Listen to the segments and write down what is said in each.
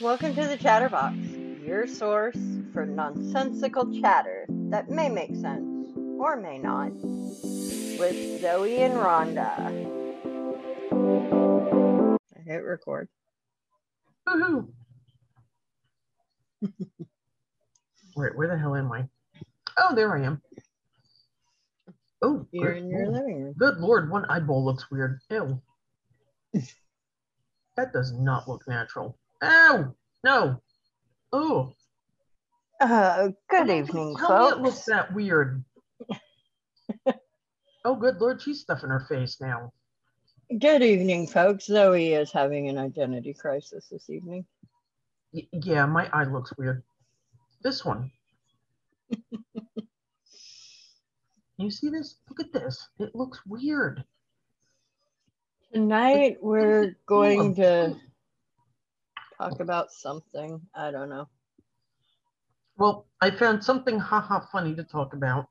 Welcome to the Chatterbox, your source for nonsensical chatter that may make sense or may not, with Zoe and Rhonda. I hit record. Woohoo! Wait, where the hell am I? Oh, there I am. Oh, You're good in your lord. living room. Good lord, one eyeball looks weird. Ew. that does not look natural. Ow! No. Oh. Uh, good evening, Tell me it looks that weird. oh, good lord, she's stuffing her face now. Good evening, folks. Zoe is having an identity crisis this evening. Y- yeah, my eye looks weird. This one. you see this? Look at this. It looks weird. Tonight, we're going to talk about something. I don't know. Well, I found something haha funny to talk about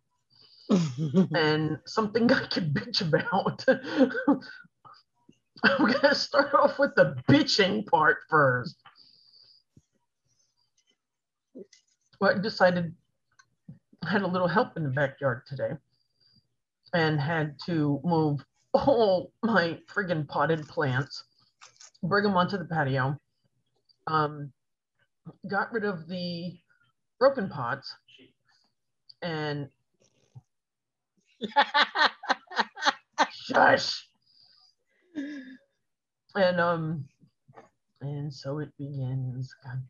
and something I can bitch about. I'm gonna start off with the bitching part first. Well, I decided I had a little help in the backyard today and had to move all my friggin' potted plants, bring them onto the patio, um, got rid of the broken pots, and shush. And um, and so it begins. God,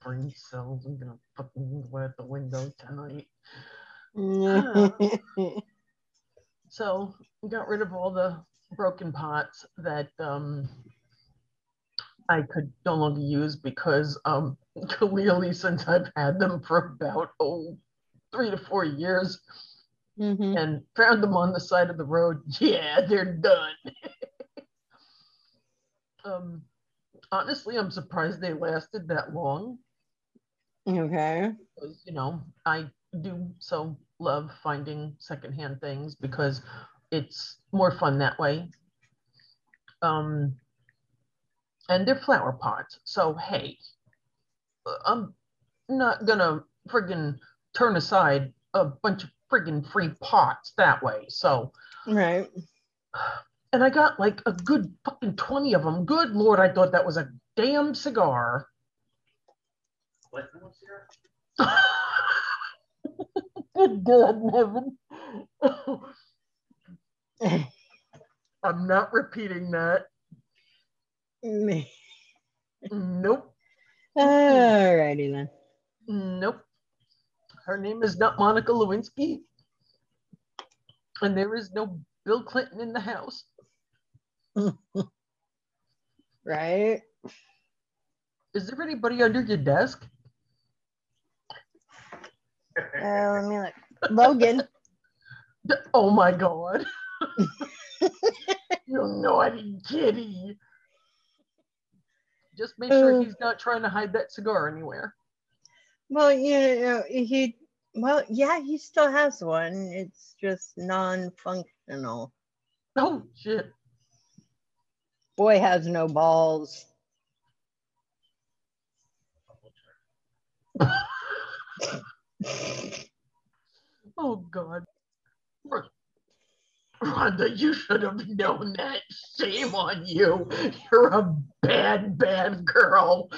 brain cells. I'm gonna fucking go out the window tonight. So we got rid of all the broken pots that um I could no longer use because um clearly since I've had them for about oh three to four years Mhm. and found them on the side of the road. Yeah, they're done. um, honestly, I'm surprised they lasted that long. Okay. Because, you know, I do so love finding secondhand things because it's more fun that way. Um, and they're flower pots. So, hey, I'm not gonna friggin' turn aside a bunch of friggin' free pots that way. So, Right. and I got like a good fucking 20 of them. Good lord, I thought that was a damn cigar. good God, Nevin. I'm not repeating that. Nope. Alrighty then. Nope. Her name is not Monica Lewinsky. And there is no Bill Clinton in the house. Right. Is there anybody under your desk? Uh, let me look. Logan. Oh my God. you naughty kitty. Just make sure Uh. he's not trying to hide that cigar anywhere. Well, you know, he. Well, yeah, he still has one. It's just non-functional. Oh shit. Boy has no balls. Oh God. Rhonda, you should have known that. Shame on you. You're a bad, bad girl.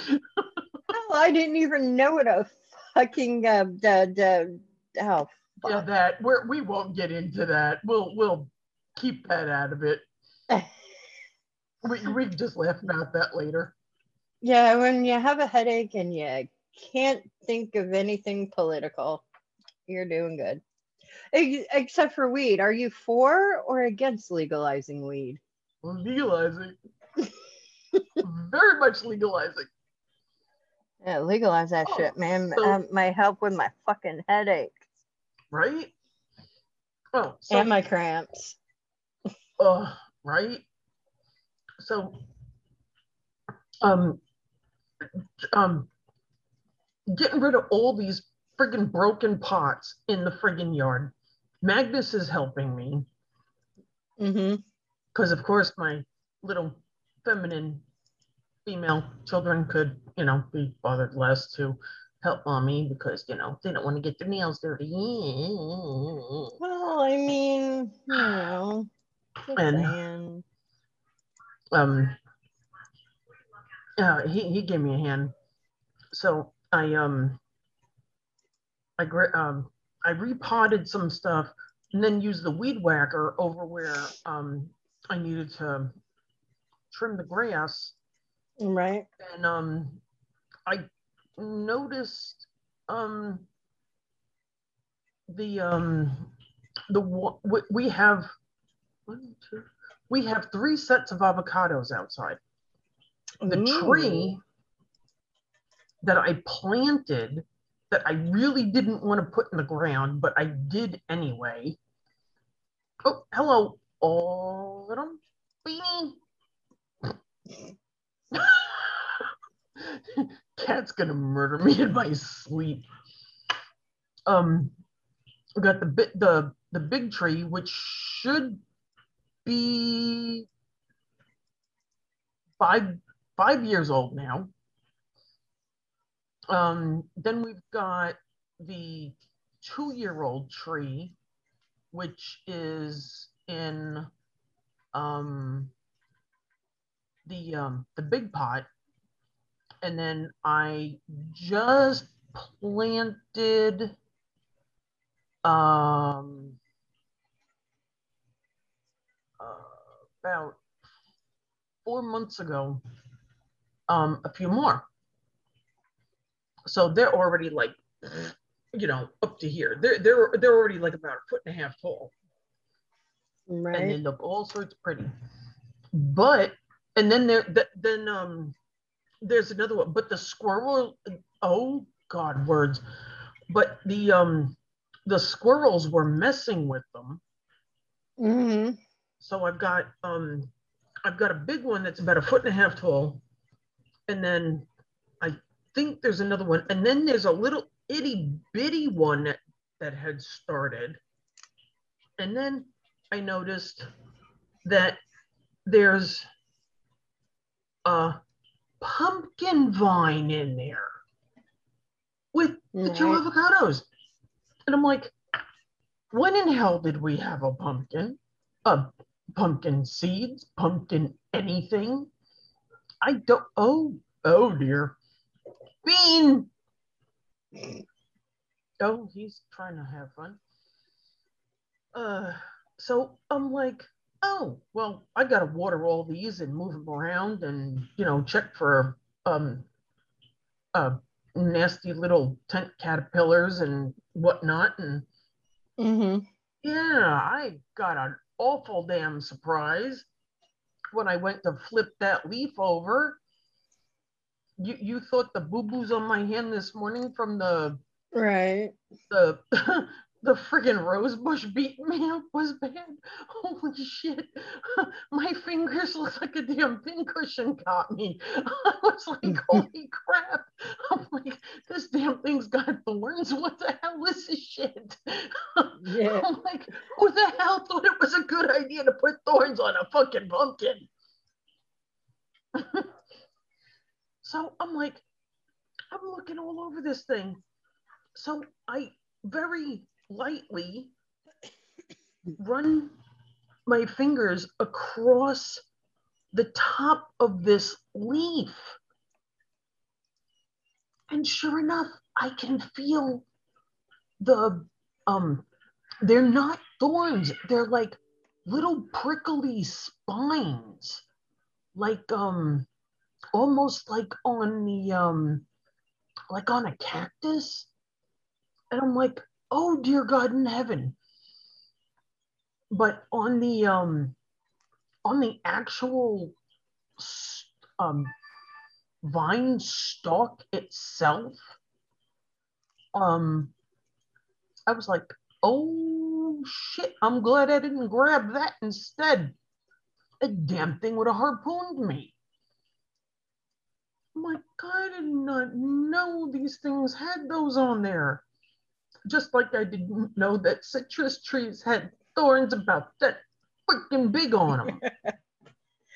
Oh, I didn't even know what a fucking uh, the the oh Yeah, that we're, we won't get into that. We'll we'll keep that out of it. We we can just laugh about that later. Yeah, when you have a headache and you can't think of anything political, you're doing good. Ex- Except for weed. Are you for or against legalizing weed? Legalizing. Very much legalizing. Yeah, legalize that Oh, shit, man. so- um, might help with my fucking headache Right? Oh, so and my cramps. uh, right? So, um, um, getting rid of all these friggin' broken pots in the friggin' yard. Magnus is helping me Mm-hmm. because, of course, my little feminine female children could, you know, be bothered less to help mommy because, you know, they don't want to get their nails dirty. Well, I mean, you know, And- saying. Um, uh, he, he gave me a hand. So I, um, I, um, I repotted some stuff and then used the weed whacker over where, um, I needed to trim the grass. Right. and um i noticed um the um the we- have one two we have three sets of avocados outside. The tree that i planted that i really didn't want to put in the ground but i did anyway oh hello autumn beanie Cat's gonna murder me in my sleep. Um, we got the bit the the big tree, which should be five five years old now. Um, then we've got the two year old tree, which is in um the um the big pot. And then I just planted um uh, about four months ago um a few more so they're already like you know up to here they're they're they're already like about a foot and a half tall Right. and they look all sorts pretty. But and then there th- then um there's another one, but the squirrel oh god words. But the um the squirrels were messing with them. Mm-hmm. So I've got um I've got a big one that's about a foot and a half tall. And then think there's another one. And then there's a little itty bitty one that, that had started. And then I noticed that there's a pumpkin vine in there with the two Right. avocados. And I'm like, when in hell did we have a pumpkin? A pumpkin seeds, pumpkin anything? I don't, oh, oh dear. Bean! Oh, he's trying to have fun. Uh, so I'm like, oh, well, I gotta water all these and move them around and, you know, check for um uh nasty little tent caterpillars and whatnot. And hmm yeah, I got an awful damn surprise when I went to flip that leaf over. You you thought the boo-boos on my hand this morning from the Right. the the friggin' rose bush beating me up was bad. Holy shit. My fingers look like a damn pincushion caught me. I was like, holy crap. I'm like, this damn thing's got thorns. What the hell is this shit? Yeah. I'm like, who the hell thought it was a good idea to put thorns on a fucking pumpkin? So I'm like, I'm looking all over this thing. So I very lightly run my fingers across the top of this leaf. And sure enough, I can feel the um they're not thorns, they're like little prickly spines. Like um almost like on the um like on a cactus. And I'm like, oh dear God in heaven. But on the um on the actual um vine stalk itself, um I was like, oh shit, I'm glad I didn't grab that instead. A damn thing would have harpooned me. I'm like, I did not know these things had those on there. Just like I didn't know that citrus trees had thorns about that freaking big on them.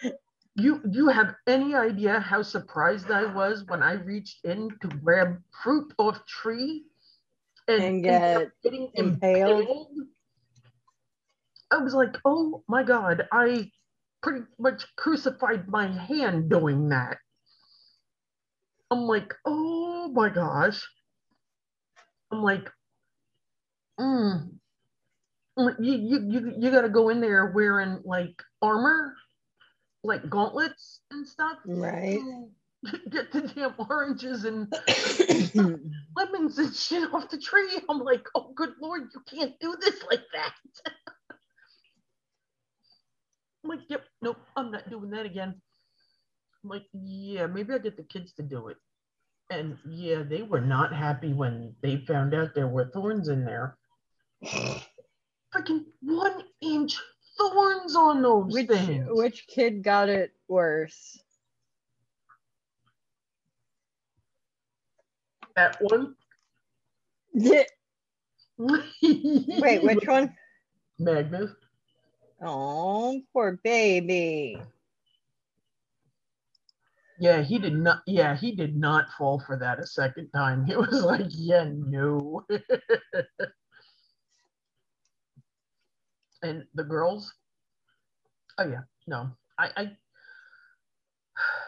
you you have any idea how surprised I was when I reached in to grab fruit off tree and, and get getting impaled? impaled? I was like, oh my god, I pretty much crucified my hand doing that. I'm like, oh my gosh. I'm like, mm. You, you, you, you got to go in there wearing like armor like gauntlets and stuff. Right. Get the damn oranges and lemons and shit off the tree. I'm like, oh, good lord, you can't do this like that. I'm like, yep, nope, I'm not doing that again. I'm like, yeah, maybe I'll get the kids to do it. And yeah, they were not happy when they found out there were thorns in there. Freaking one inch thorns on those which, things. Which kid got it worse? That one. Wait, which one? Magnus. Oh, poor baby. Yeah, he did not. Yeah, he did not fall for that a second time. He was like, yeah, no. and the girls oh yeah no I, I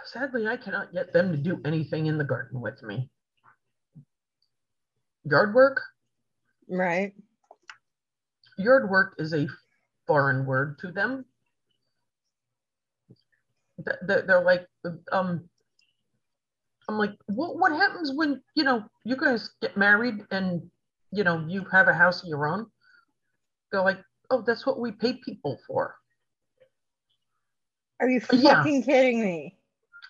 sadly i cannot get them to do anything in the garden with me yard work right yard work is a foreign word to them they're like um i'm like what, what happens when you know you guys get married and you know you have a house of your own they're like Oh, that's what we pay people for. Are you fucking yeah. kidding me?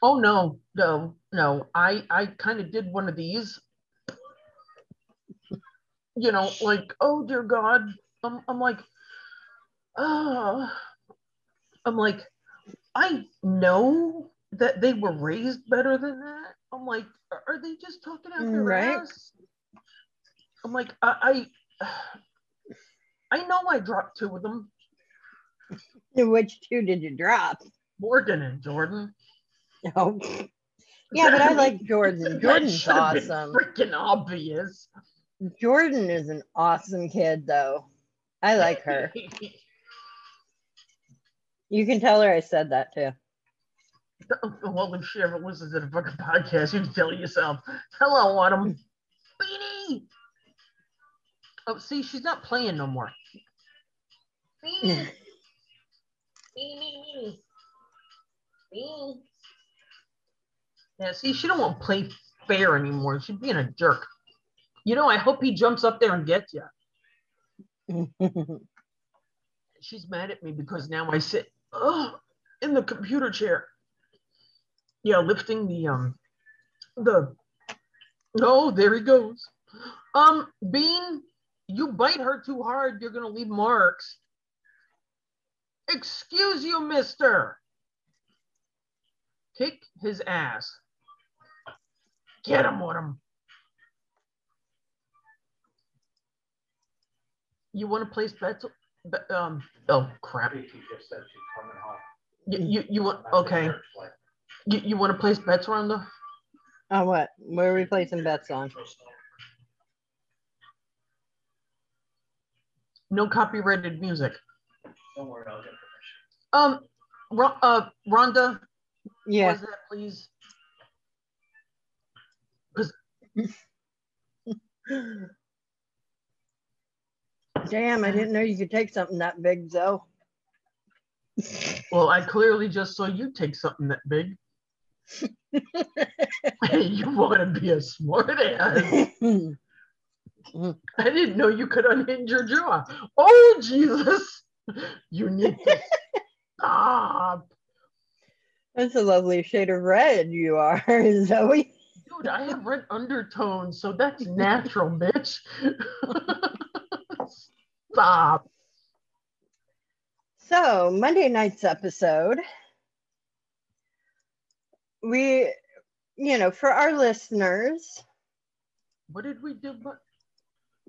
Oh no, no, no. I I kind of did one of these. You know, like, oh dear God. I'm I'm like, oh I'm like, I know that they were raised better than that. I'm like, are they just talking out their right. ass? I'm like, I, I I know I dropped two of them. Which two did you drop? Morgan and Jordan. Oh. Yeah, but I like Jordan. Jordan's awesome. Freaking obvious. Jordan is an awesome kid, though. I like her. you can tell her I said that too. Well, if she ever listens to the fucking podcast, you can tell yourself. Hello, Autumn. Beanie. Oh, see, she's not playing no more. Beanie. Beanie, Beanie, Yeah, see, she don't want to play fair anymore. She's being a jerk. You know, I hope he jumps up there and gets you. She's mad at me because now I sit oh, in the computer chair. Yeah, lifting the um the oh, there he goes. Um, Bean, you bite her too hard, you're gonna leave marks. Excuse you, mister. Kick his ass. Get him with him. You want to place bets? Um, oh, crap. You, you, you want, okay. You, you want to place bets, on the? On what? Where are we placing bets on? No copyrighted music. Don't worry, I'll get permission. Um, uh, Rhonda. Yeah. that, please? Damn, I didn't know you could take something that big, though. Well, I clearly just saw you take something that big. you want to be a smart ass. I didn't know you could unhinge your jaw. Oh, Jesus. You need to stop. That's a lovely shade of red you are, Zoe. Dude, I have red undertones, so that's natural, bitch. So, Monday night's episode, we, you know, for our listeners, what did we do?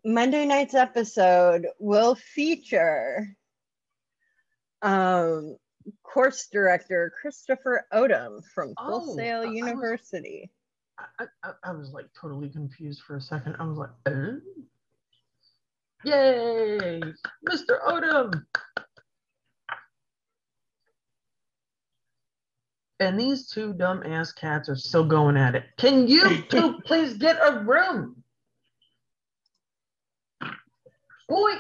Monday night's episode will feature um, course director Christopher Odom from Full Oh, Sail I- I was- University. I, I, I was like totally confused for a second. I was like, oh? Yay, Mr. Odom. And these two dumb ass cats are still going at it. Can you two please get a room? Boy.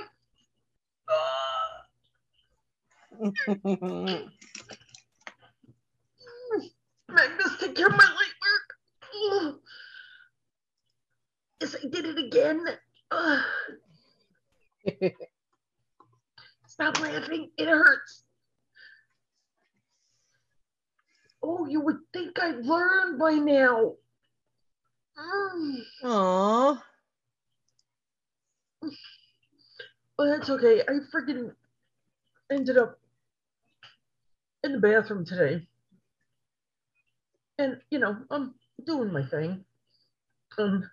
Magnus, take care of my light work. Yes, I did it again. Stop laughing. It hurts. Oh, you would think I'd learn by now. Mm. Aw. Well, that's okay. I freaking ended up in the bathroom today. And, you know, I'm doing my thing. Um,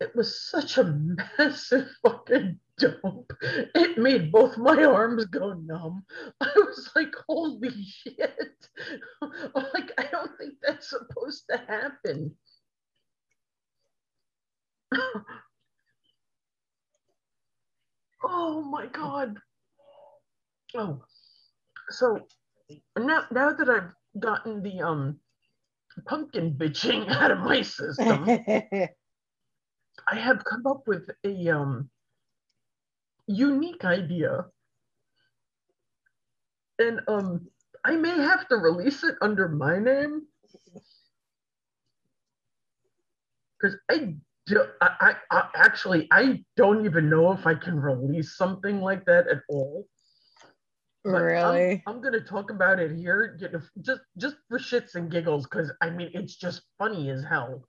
it was such a massive fucking It made both my arms go numb. I was like, holy shit. Like, I don't think that's supposed to happen. oh my god. Oh, so now now that I've gotten the um pumpkin bitching out of my system, I have come up with a um unique idea. And um I may have to release it under my name. Because I do I, I, I actually I don't even know if I can release something like that at all. But I'm- really? I'm, gonna talk about it here, you know, just just for shits and giggles, because I mean it's just funny as hell.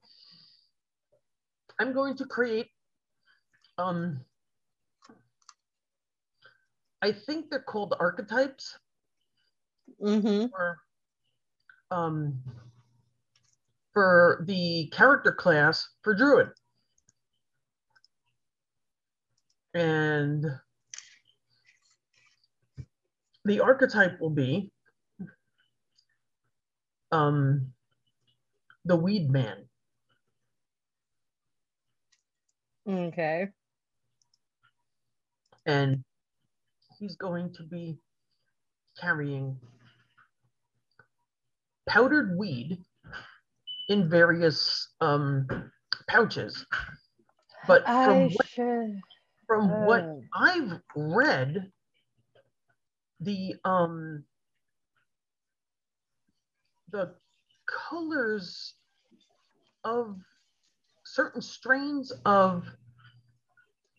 I'm going to create um I think they're called archetypes Mm-hmm. for um for the character class for Druid. And the archetype will be um the weed man. Okay. and he's going to be carrying powdered weed in various um, pouches. But from what, from what. I've read, the um the colors of certain strains of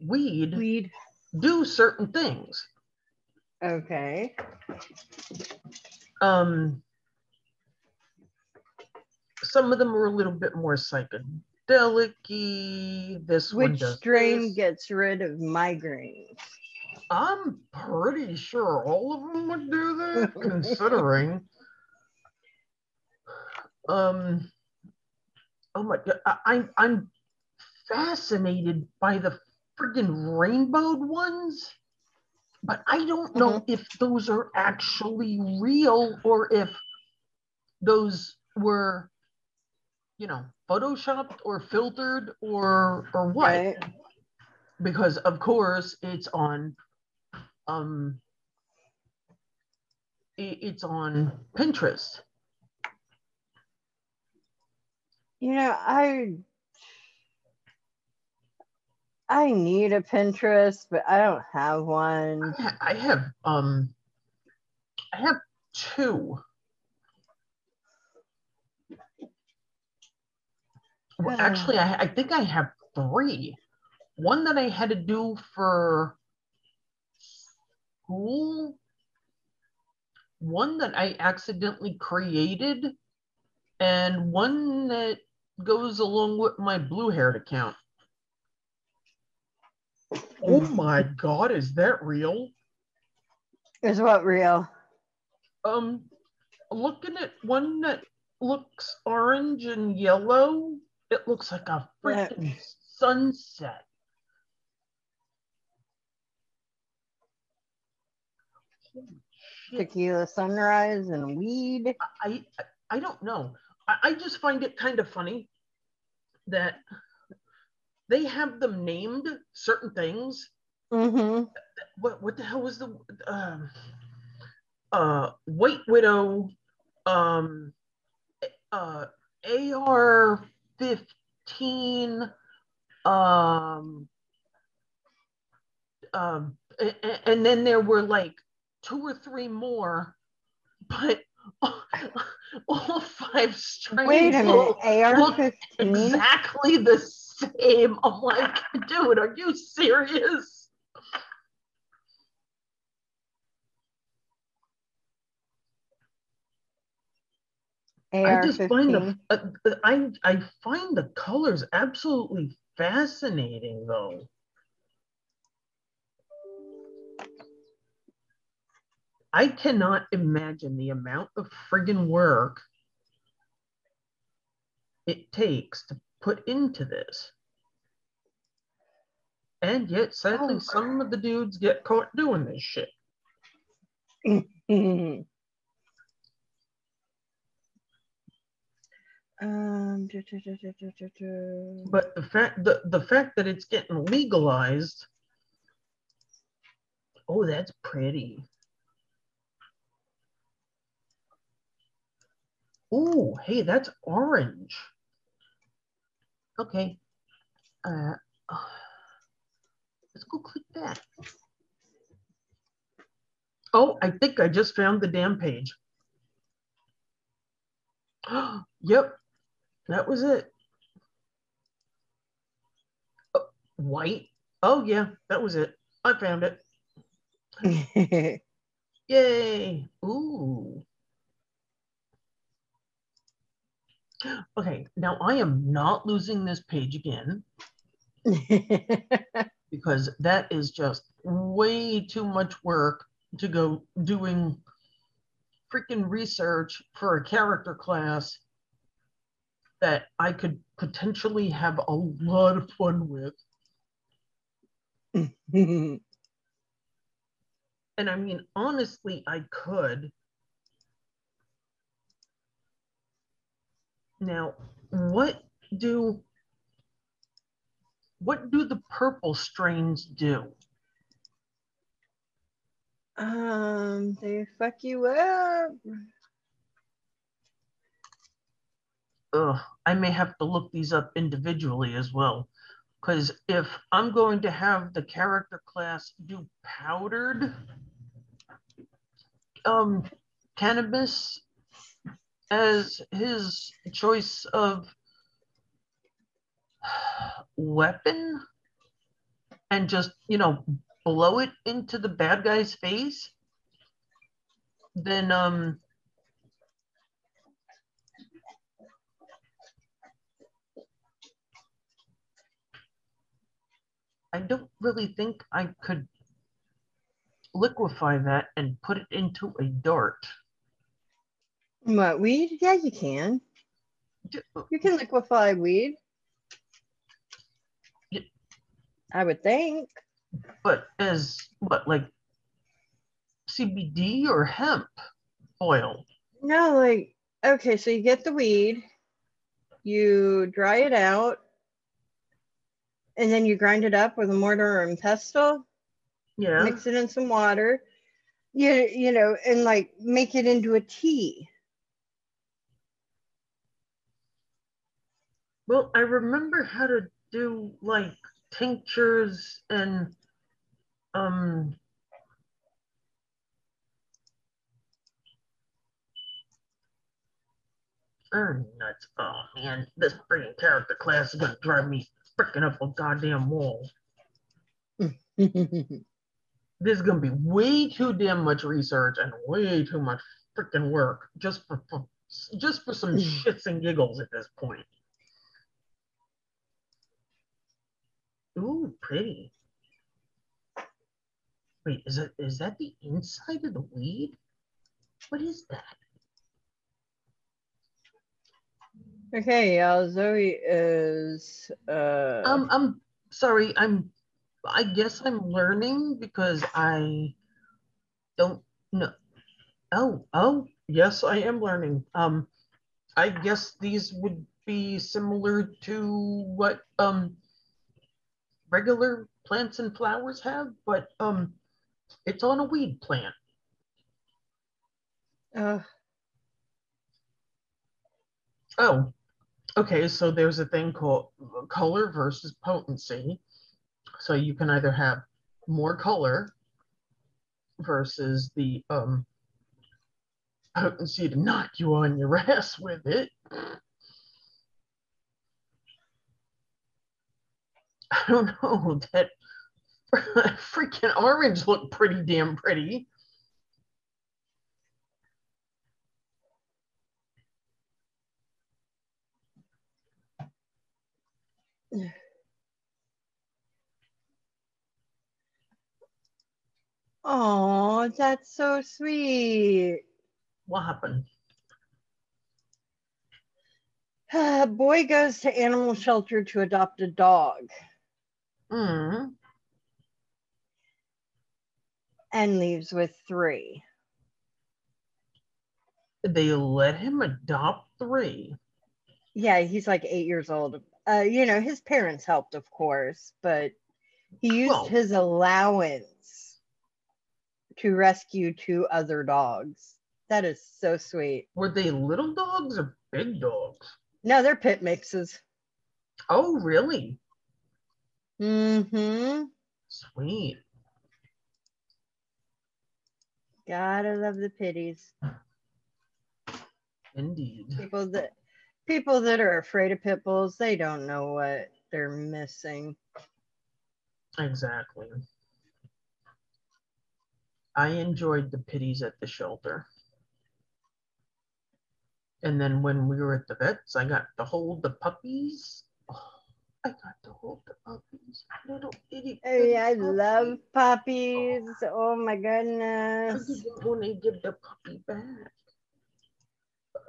weed Weed. do certain things. Okay. Um, some of them are a little bit more psychedelic This one Which strain this. gets rid of migraines? I'm pretty sure all of them would do that, considering. Um, oh my god, I, I'm I'm fascinated by the friggin' rainbowed ones, but I don't know if those are actually real or if those were, you know, photoshopped or filtered or or what Right. because of course it's on um it's on Pinterest. You know, I I need a Pinterest, but I don't have one. I ha- I have um I have two. Well, Ah. actually, I, I think I have three. One that I had to do for school. One that I accidentally created, and one that goes along with my blue haired account. Oh my god, is that real? Is what real? Um, looking at one that looks orange and yellow, it looks like a freaking sunset. Holy tequila sunrise and weed. I I, I don't know. I, I just find it kind of funny that they have them named certain things. Mm-hmm. What what the hell was the um uh White Widow um uh AR 15 um um and, and then there were like two or three more but all five strains Wait a minute, AR 15? exactly the same. I'm like, dude, are you serious? I just find the uh, I I find the colors absolutely fascinating though. I cannot imagine the amount of friggin' work it takes to put into this. And yet, sadly, Oh, some of the dudes get caught doing this shit. Um, du- du- du. But the fact the, the fact that it's getting legalized, oh, that's pretty. Oh, hey, that's orange. Okay. Uh, let's go click that. Oh, I think I just found the damn page. Oh, yep, that was it. Oh, white. Oh, yeah, that was it. I found it. Yay. Ooh. Okay, now I am not losing this page again because that is just way too much work to go doing freaking research for a character class that I could potentially have a lot of fun with. And I mean, honestly, I could. Now, what do what do the purple strains do? um, they fuck you up. Ugh, I may have to look these up individually as well. Because if I'm going to have the character class do powdered um, cannabis as his choice of weapon and just, you know, blow it into the bad guy's face, then um I don't really think I could liquefy that and put it into a dart. What weed? Yeah, you can. Oh. You can liquefy weed. I would think. But as what like CBD or hemp oil? No, like okay, so you get the weed, you dry it out, and then you grind it up with a mortar and pestle, Yeah. mix it in some water, you you know, and like make it into a tea. Well, I remember how to do like tinctures and um Oh, nuts. Oh man, this freaking character class is gonna drive me freaking up a goddamn wall. This is gonna be way too damn much research and way too much freaking work just for, for just for some shits and giggles at this point. Ooh, pretty. Wait, is that is that the inside of the weed? What is that? okay, y'all. Zoe is uh Um, I'm sorry. I'm. I guess I'm learning because I don't know. Oh, oh, yes, I am learning. Um, I guess these would be similar to what um regular plants and flowers have, but um, it's on a weed plant. Uh, Oh, okay. So there's a thing called color versus potency. So you can either have more color versus the um, potency to knock you on your ass with it. I don't know. That freaking orange looked pretty damn pretty. oh, that's so sweet. What happened? boy goes to animal shelter to adopt a dog Mm. and leaves with three. They let him adopt three. Yeah, he's like eight years old. Uh, you know, his parents helped, of course, but he used Well- his allowance to rescue two other dogs. That is so sweet. Were they little dogs or big dogs? No, they're pit mixes. Oh, really? Mm-hmm. Sweet. Gotta love the pitties. Indeed. People that people that are afraid of pit bulls, they don't know what they're missing. Exactly. I enjoyed the pitties at the shelter. And then when we were at the vets, I got to hold the puppies. Oh, I got to hold the puppies. Little itty Hey, I bitty love puppies. puppies. Oh my I goodness. didn't want to give the puppy back.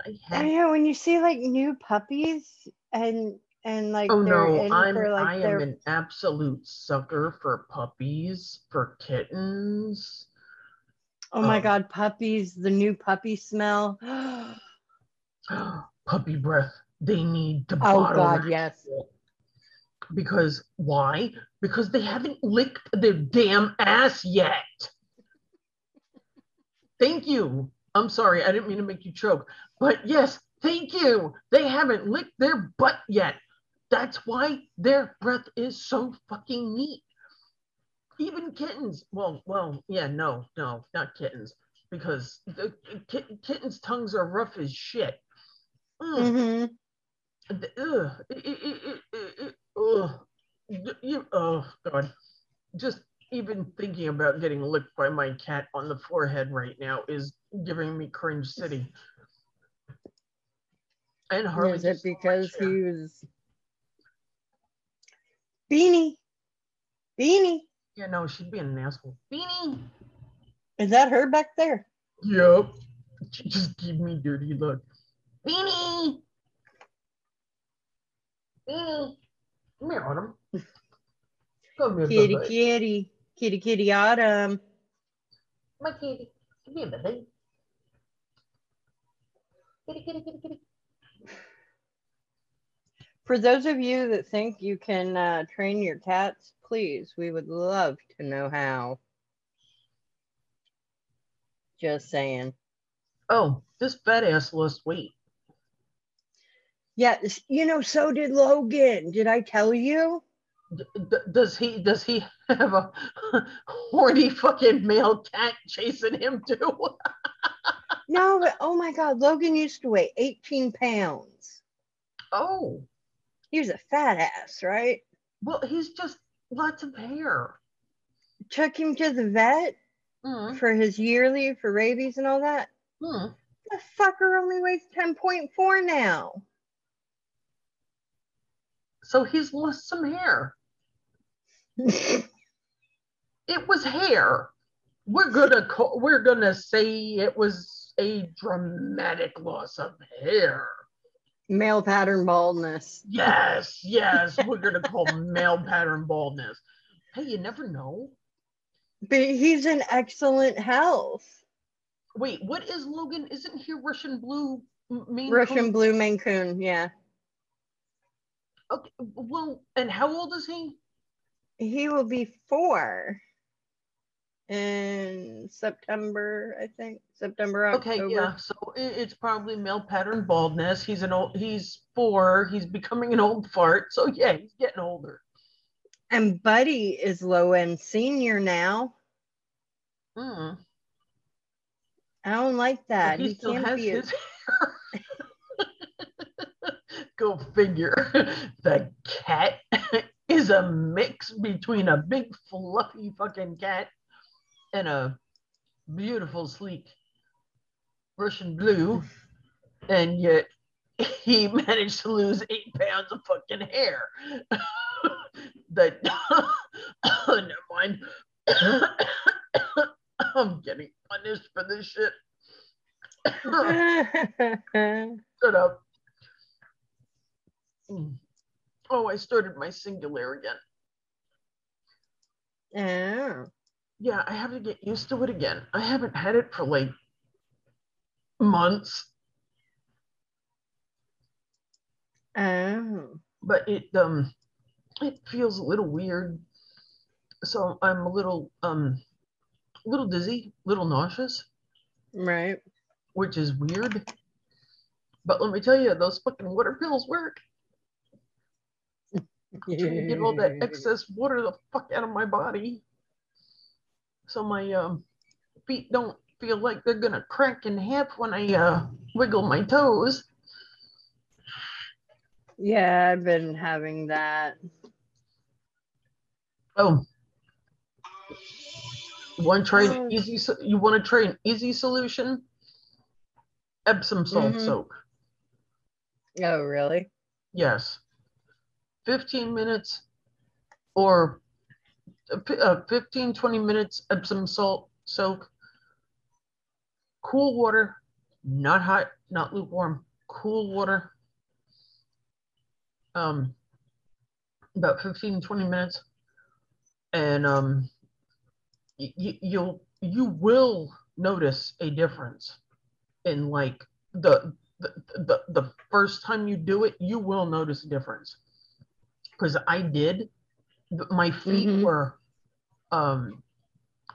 I I know when you see like new puppies and and like Oh they're no, I'm for like I am their an absolute sucker for puppies, for kittens. oh my um, god puppies the new puppy smell Puppy breath. They need to oh god that yes. Because why? Because they haven't licked their damn ass yet. Thank you. I'm sorry, I didn't mean to make you choke. But yes, thank you. They haven't licked their butt yet. That's why their breath is so fucking neat. Even kittens. Well, well, yeah, no, no, not kittens. Because the kit- kittens' tongues are rough as shit. Mm. hmm The- ugh, it- it- it- ugh. You, oh god, just even thinking about getting licked by my cat on the forehead right now is giving me cringe city. And Harley is it just stole my because chair. he was beanie beanie Yeah, no, she'd be an asshole. Beanie. is that her back there Yep. She just gave me dirty look. Beanie. Beanie. Come here, Autumn. Come here, kitty baby. kitty kitty kitty autumn My kitty. Come here, baby. Kitty, kitty, kitty, kitty. For those of you that think you can uh, train your cats, please, we would love to know how. Just saying. Oh, this fat ass lost Yeah, you know, so did Logan. Did I tell you? D- d- does he does he have a horny fucking male cat chasing him too? No, but oh my God, Logan used to weigh 18 pounds. oh, He was a fat ass, right? well, he's just lots of hair. Took him to the vet Mm, for his yearly for rabies and all that. mm. The fucker only weighs 10.4 now. So he's lost some hair. It was hair. We're gonna call, we're gonna say it was a dramatic loss of hair. Male pattern baldness. Yes, yes, we're gonna call male pattern baldness. Hey, you never know. But he's in excellent health. Wait, what is Logan? Isn't he Russian blue? Maine Russian Coon? blue Maine Coon. Yeah. Okay, well, and how old is he? He will be four in September, I think. September, Okay, yeah. So it's probably male pattern baldness. He's an old. He's four. He's becoming an old fart. So yeah, he's getting older. And Buddy is low end senior now. Mm. I don't like but that. he He still can't has be. His. Go figure. The cat is a mix between a big fluffy fucking cat and a beautiful sleek Russian blue, and yet he managed to lose eight pounds of fucking hair. that oh, never mind. I'm getting punished for this shit. Shut up. Oh, I started my Singulair again. oh. Yeah, I have to get used to it again. I haven't had it for like months, Oh. but it um it feels a little weird. So I'm a little um a little dizzy, a little nauseous, Right. which is weird. But let me tell you, those fucking water pills work. Trying to get all that excess water the fuck out of my body. So my um, feet don't feel like they're gonna crack in half when I uh, wiggle my toes. Yeah, I've been having that. Oh, you want to try Oh. an easy? so- You want to try an easy solution? Epsom salt Mhm. soak. Oh, really? Yes. 15 minutes or uh, uh, 15, 20 minutes Epsom salt soak. Cool water, not hot, not lukewarm, cool water. Um, about 15, 20 minutes. And um, you'll, you will notice a difference in like the, the, the, the first time you do it, you will notice a difference because I did. My feet Mhm. were, um,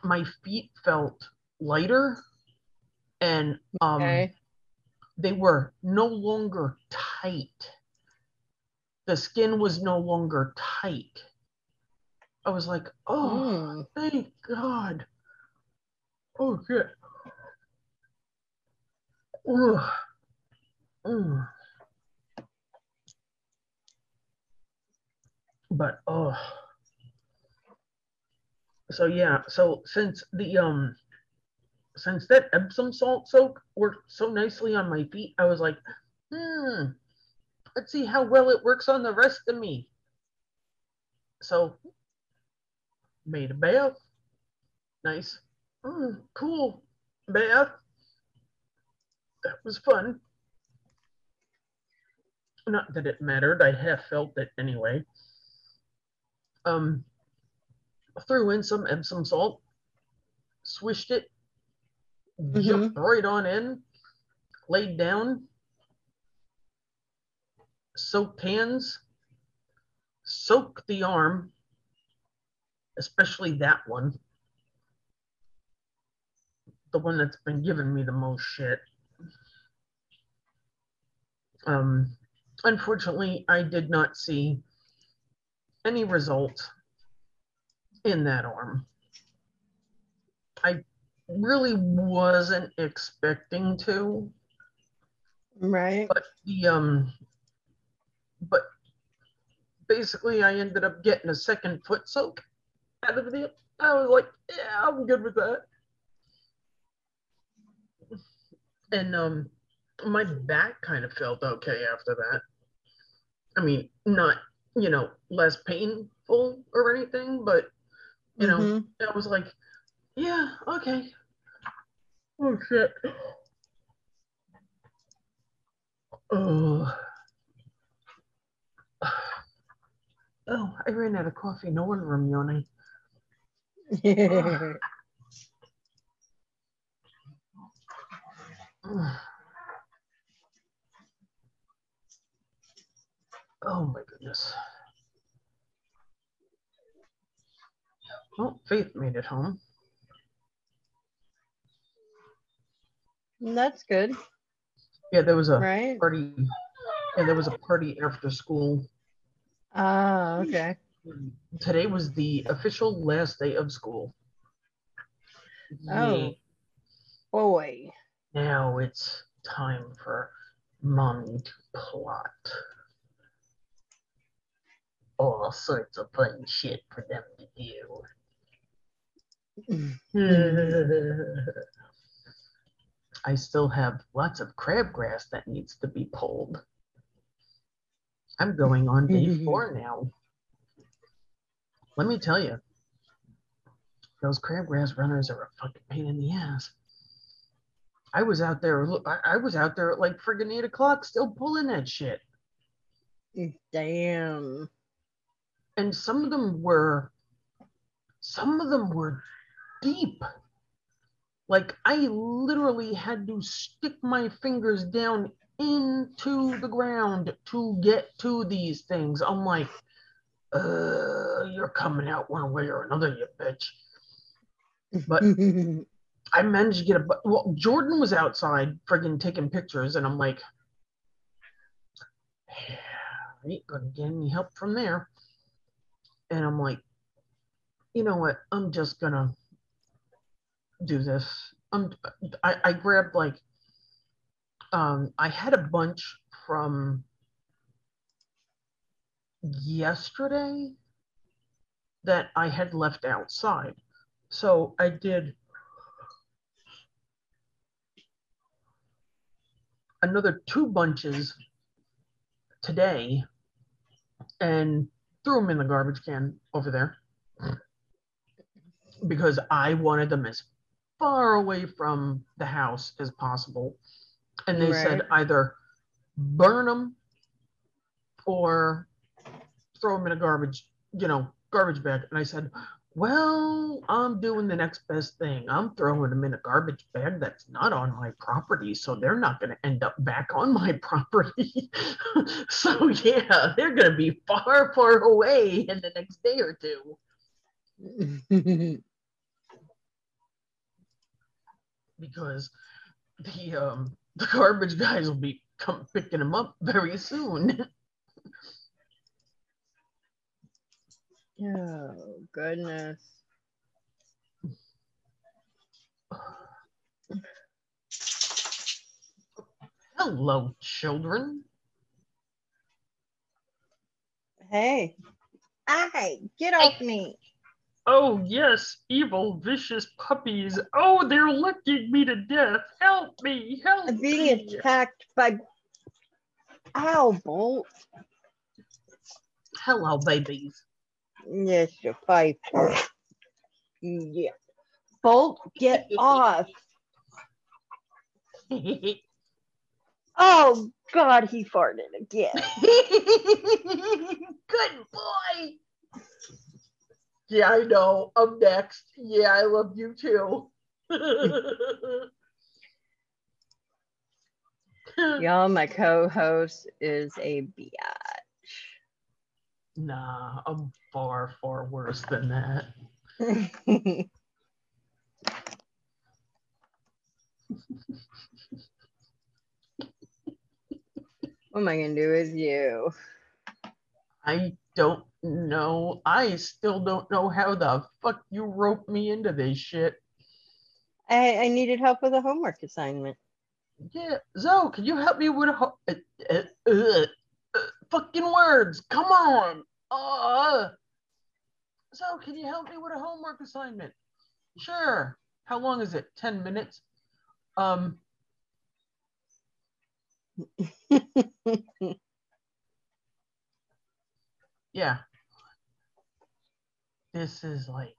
my feet felt lighter, and um, Okay. they were no longer tight. The skin was no longer tight. I was like, oh, Mm. thank God. Oh shit. Ugh. Mm. But oh. So yeah, so since the um since that Epsom salt soak worked so nicely on my feet, I was like, hmm, let's see how well it works on the rest of me. So made a bath. Nice. Mm, cool bath. That was fun. Not that it mattered, I half felt it anyway. Um, threw in some Epsom salt, swished it, jumped right on in, laid down, soaked hands, soaked the arm, especially that one, the one that's been giving me the most shit. Um, unfortunately, I did not see any result in that arm. I really wasn't expecting to, Right. but the um, but basically, I ended up getting a second foot soak out of it. I was like, yeah, I'm good with that. And um, my back kind of felt okay after that. I mean, not you know less painful or anything, but you know, Mhm. I was like, yeah, okay. Oh shit. Oh. Oh, I ran out of coffee. No wonder I'm yawning. Oh my goodness. Well, Faith made it home. That's good, Yeah, there was a right? party. Yeah, there was a party after school. Ah, okay. Today was the official last day of school. Oh. Yeah, Boy. Now it's time for mommy to plot all sorts of fun shit for them to do. I still have lots of crabgrass that needs to be pulled. I'm going on day four now. Let me tell you, those crabgrass runners are a fucking pain in the ass. I was out there, I was out there at like friggin' eight o'clock still pulling that shit. Damn. And some of them were, some of them were deep. Like I literally had to stick my fingers down into the ground to get to these things. I'm like, uh, you're coming out one way or another, you bitch. But I managed to get a. Well, Jordan was outside friggin' taking pictures, and I'm like, yeah, I ain't gonna get any help from there. And I'm like, you know what? I'm just gonna do this. I'm. I, I grabbed like. Um, I had a bunch from yesterday that I had left outside. So I did another two bunches today and threw them in the garbage can over there because I wanted them as far away from the house as possible. And they said either burn them or throw them in a garbage, you know, garbage bag. And I said, well, I'm doing the next best thing. I'm throwing them in a garbage bag that's not on my property. So they're not going to end up back on my property. so, yeah, they're going to be far, far away in the next day or two because the um the garbage guys will be come picking them up very soon. Oh, goodness. Hello, children. Hey. Hey, get off me. Oh, yes, evil, vicious puppies. Oh, they're licking me to death. Help me, help I'm being me. attacked by. Ow, Bolt. Hello, babies. Yes, your Piper. Yeah. Bolt, get off. Oh, God, he farted again. Good boy. Yeah, I know. I'm next. Yeah, I love you too. Y'all, my co host is a biatch. Nah, I'm far, far worse than that. what am I to do with you? I don't know. I still don't know how the fuck you roped me into this shit. I, I needed help with a homework assignment. Yeah, Zoe, can you help me with a ho- uh, uh, uh, fucking words? Come on. Uh, Zoe, can you help me with a homework assignment? Sure. How long is it? 10 minutes? Um, yeah. This is like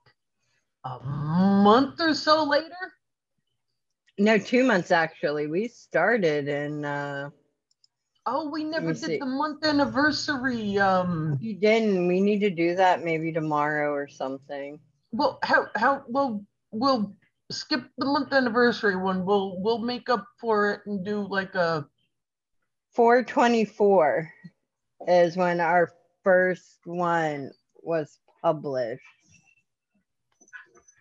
a month or so later. no, two months actually. We started in, uh, Oh, we never did see. the month anniversary. Um, you didn't. We need to do that maybe tomorrow or something. well, how how well we'll skip the month anniversary one. We'll we'll make up for it and do like a 424 is when our first one was published.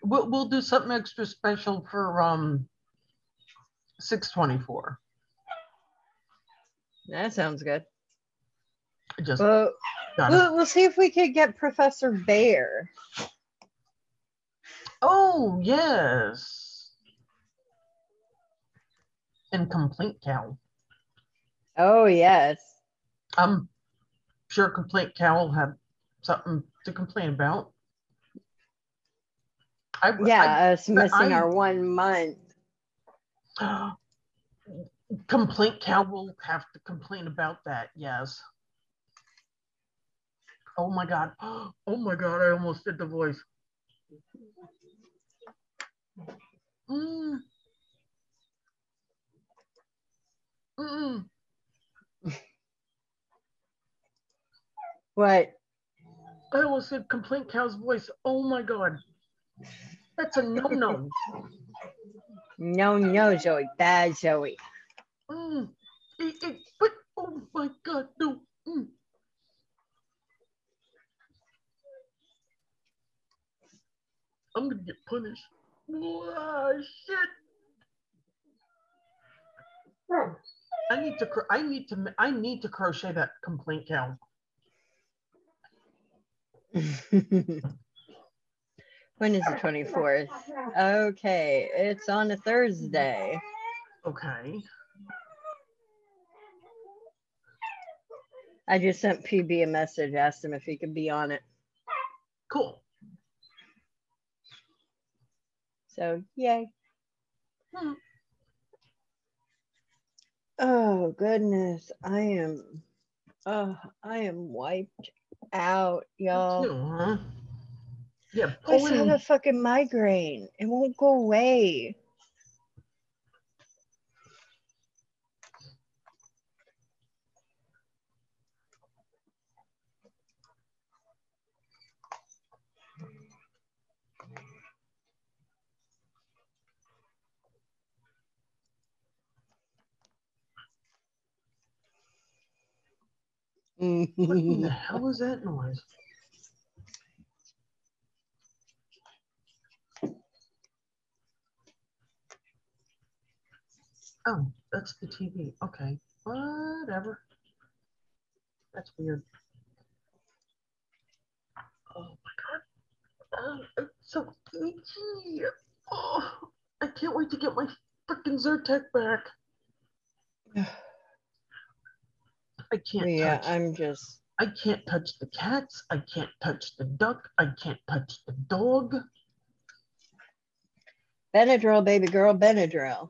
we'll we'll do something extra special for um 624. That sounds good. Just Well, we'll, we'll see if we could get Professor Bear. Oh yes. And complaint cow. Oh, yes. I'm sure complaint cow will have something to complain about. I, Yeah, us missing I- our one month. Complaint cow will have to complain about that. Yes. Oh my god. Oh my god. I almost did the voice. Mm. Mm. What? I almost said complaint cow's voice. Oh my god. That's a no no. No, joey Bad Zoe. Mm. It, it, but oh my god, no. Mm. I'm gonna get punished. Ah, shit. I need to. I need to. I need to crochet that complaint cow. when is the 24th? Okay, it's on a Thursday. Okay. I just sent PB a message, asked him if he could be on it. Cool. So, yay. Hmm. Oh, goodness. I am, oh, I am wiped out, y'all. Huh? Yeah. I just had a fucking migraine. It won't go away. What in the hell was that noise? Oh, that's the TV. Okay, whatever. That's weird. Oh my god. Oh, it's so itchy. Oh, I can't wait to get my freaking Zyrtec back. I can't yeah, touch. I'm just, I can't touch the cats. I can't touch the duck. I can't touch the dog. Benadryl, baby girl, Benadryl.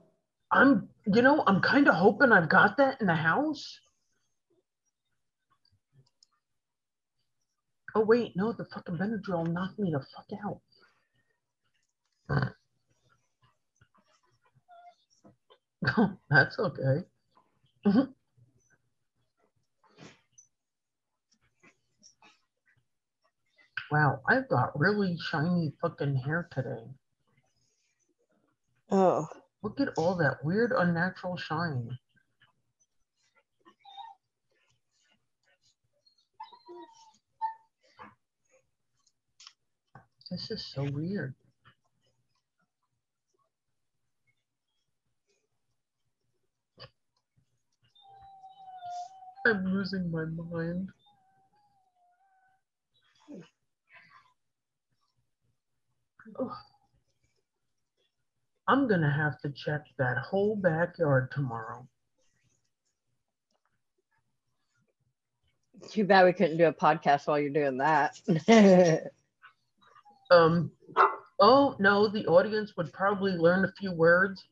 I'm, you know, I'm kind of hoping I've got that in the house. Oh wait, no, the fucking Benadryl knocked me the fuck out. That's okay. Mm-hmm. Wow, I've got really shiny fucking hair today. Oh, Look at all that weird unnatural shine. This is so weird. I'm losing my mind. I'm gonna have to check that whole backyard tomorrow. too bad we couldn't do a podcast while you're doing that. Um, oh no, the audience would probably learn a few words.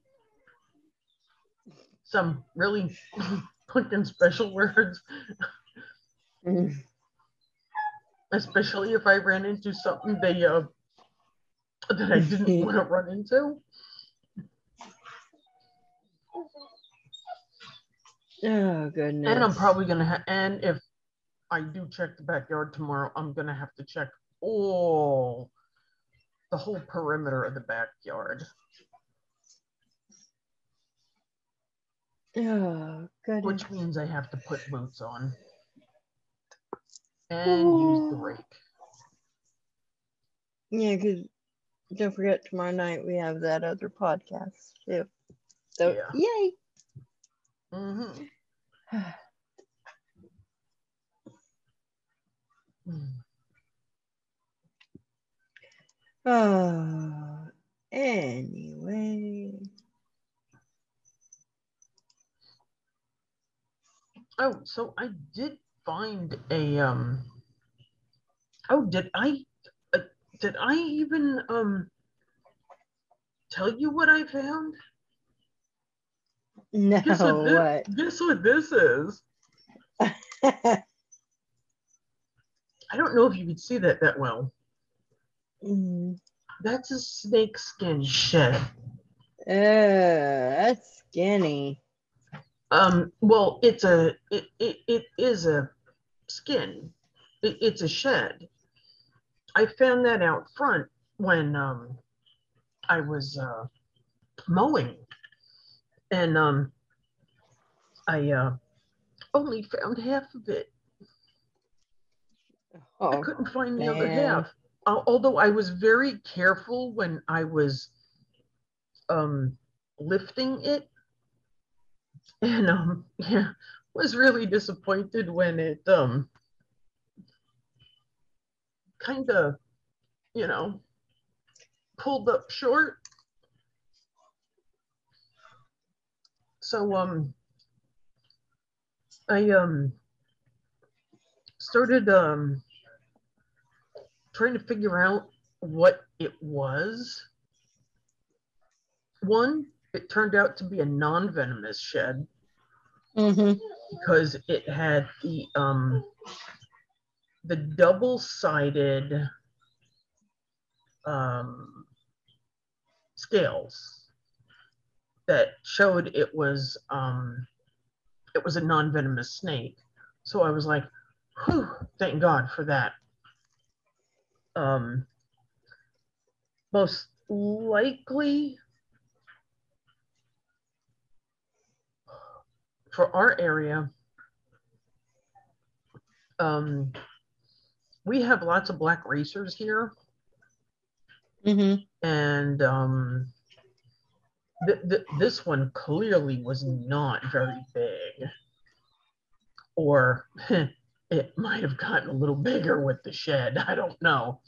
Some really fucking special words, especially if I ran into something they uh that I didn't want to run into. Oh goodness. And I'm probably gonna ha- and if I do check the backyard tomorrow, I'm gonna have to check all the whole perimeter of the backyard. Oh goodness. Which means I have to put boots on and use the rake. Yeah, because don't forget tomorrow night we have that other podcast too. So Yeah. yay! Mhm. Mm. Oh, anyway. Oh, so I did find a um. Oh, did I? Did I even um tell you what I found? No, Guess what? This, what? guess what this is? I don't know if you could see that that well. Mm. That's a snake skin shed. Uh, that's skinny. Um, well, it's a it it, it is a skin. It, it's a shed. I found that out front when um I was uh mowing. And um I uh only found half of it. I Oh, couldn't find the other half. Uh, although I was very careful when I was um lifting it. And um yeah, was really disappointed when it um kind of, you know, pulled up short. So um I um started um trying to figure out what it was. One, it turned out to be a non-venomous shed Mm-hmm. because it had the um the double-sided um scales that showed it was um it was a non-venomous snake. So I was like, whew, thank God for that. Um most likely for our area, um, we have lots of black racers here, Mm-hmm. and um, th- th- this one clearly was not very big, or it might have gotten a little bigger with the shed. I don't know,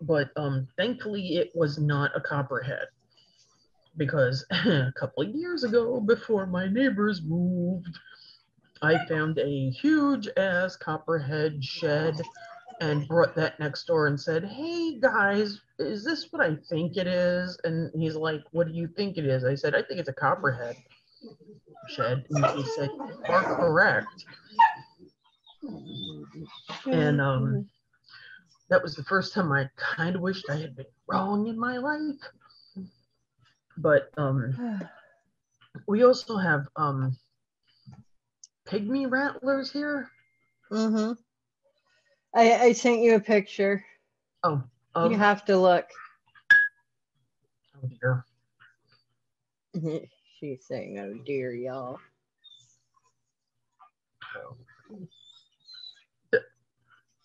but um, thankfully it was not a copperhead. Because a couple of years ago, before my neighbors moved, I found a huge ass copperhead shed and brought that next door and said, Hey guys, is this what I think it is? And he's like, What do you think it is? I said, I think it's a copperhead shed. And he said, are correct. And um, that was the first time I kind of wished I had been wrong in my life. But um, we also have um, pygmy rattlers here. mm-hmm. I I sent you a picture. Oh, of, you have to look. oh dear. She's saying, "Oh dear, y'all."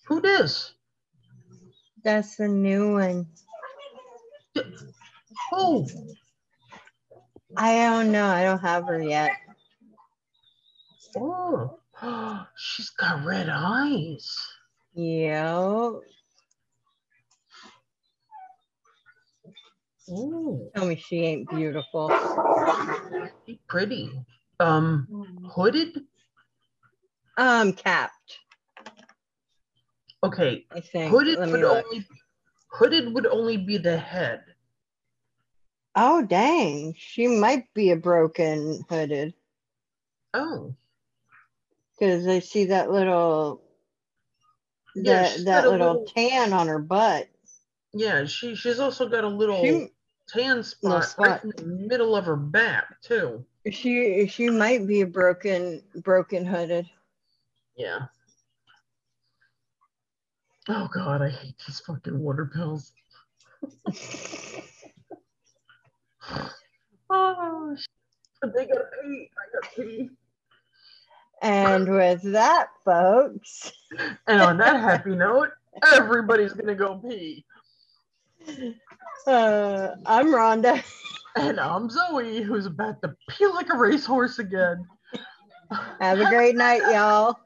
Who dis? That's the new one. Who? I don't know. I don't have her yet. Oh, she's got red eyes. Yeah. Oh, tell me she ain't beautiful. she's pretty. Um, hooded. Um, capped. Okay, I think. hooded Let would only hooded would only be the head. Oh dang, she might be a broken hooded Oh, because I see that little Yeah, that that little, little- tan on her butt. yeah. She she's also got a little She tan spot, spot. right in the middle of her back too. she she might be a broken broken hooded. Yeah. Oh God, I hate these fucking water pills. oh, They gotta pee. I gotta pee. And with that, folks, And on that happy note, everybody's gonna go pee. uh, I'm Rhonda. And I'm Zoe, who's about to pee like a racehorse again. Have a great night, y'all.